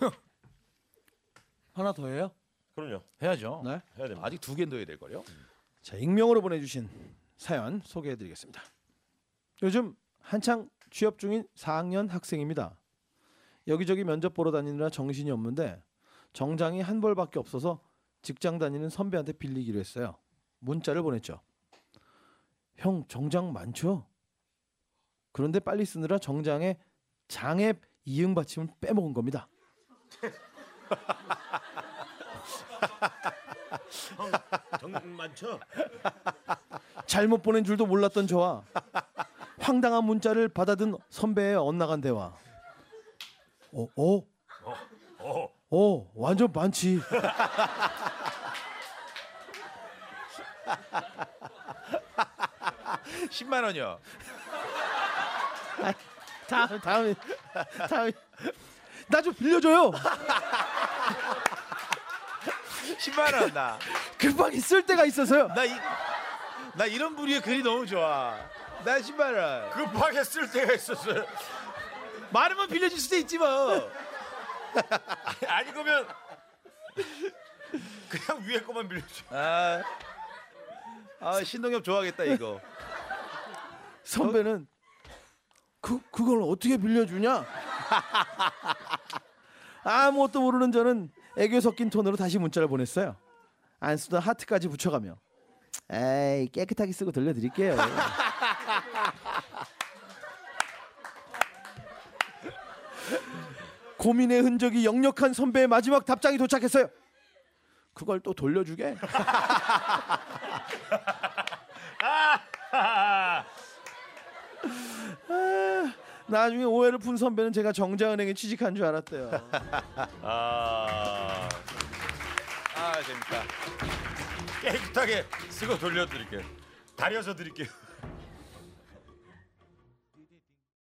하나 더 해요? 그럼요. 해야죠. 네. 해야 됩니다. 아직 두더 해야 될 거요. 자, 익명으로 보내주신 사연 소개해드리겠습니다. 요즘 한창 취업 중인 4학년 학생입니다. 여기저기 면접 보러 다니느라 정신이 없는데 정장이 한 벌밖에 없어서 직장 다니는 선배한테 빌리기로 했어요. 문자를 보냈죠. 형 정장 많죠? 그런데 빨리 쓰느라 정장에 장애 이응 받침을 빼먹은 겁니다. 정 많죠? 잘못 보낸 줄도 몰랐던 저와 황당한 문자를 받아든 선배의 엇나간 대화. 어, 어, 어. 어, 완전 많지. 십만 원이요. 다음, 다음에, 다음에 나 좀 빌려줘요. 십만 원. 나. 급하게 쓸 때가 있어서요. 나, 이, 나 이런 부류의 글이 너무 좋아. 나 십만 원. 급하게 쓸 때가 있었어요. 많으면 빌려줄 수도 있지 뭐. 아니 그러면 그냥 위에 거만 빌려줘. 아, 아 신동엽 좋아하겠다 이거. 선배는 그 그걸 어떻게 빌려주냐? 아무것도 모르는 저는 애교 섞인 톤으로 다시 문자를 보냈어요. 안 쓰던 하트까지 붙여가며 에이 깨끗하게 쓰고 들려드릴게요. 고민의 흔적이 역력한 선배의 마지막 답장이 도착했어요. 그걸 또 돌려주게? 아, 나중에 오해를 푼 선배는 제가 정자은행에 취직한 줄 알았대요. 아 아 재밌다. 깨끗하게 쓰고 돌려드릴게요. 다려서 드릴게요.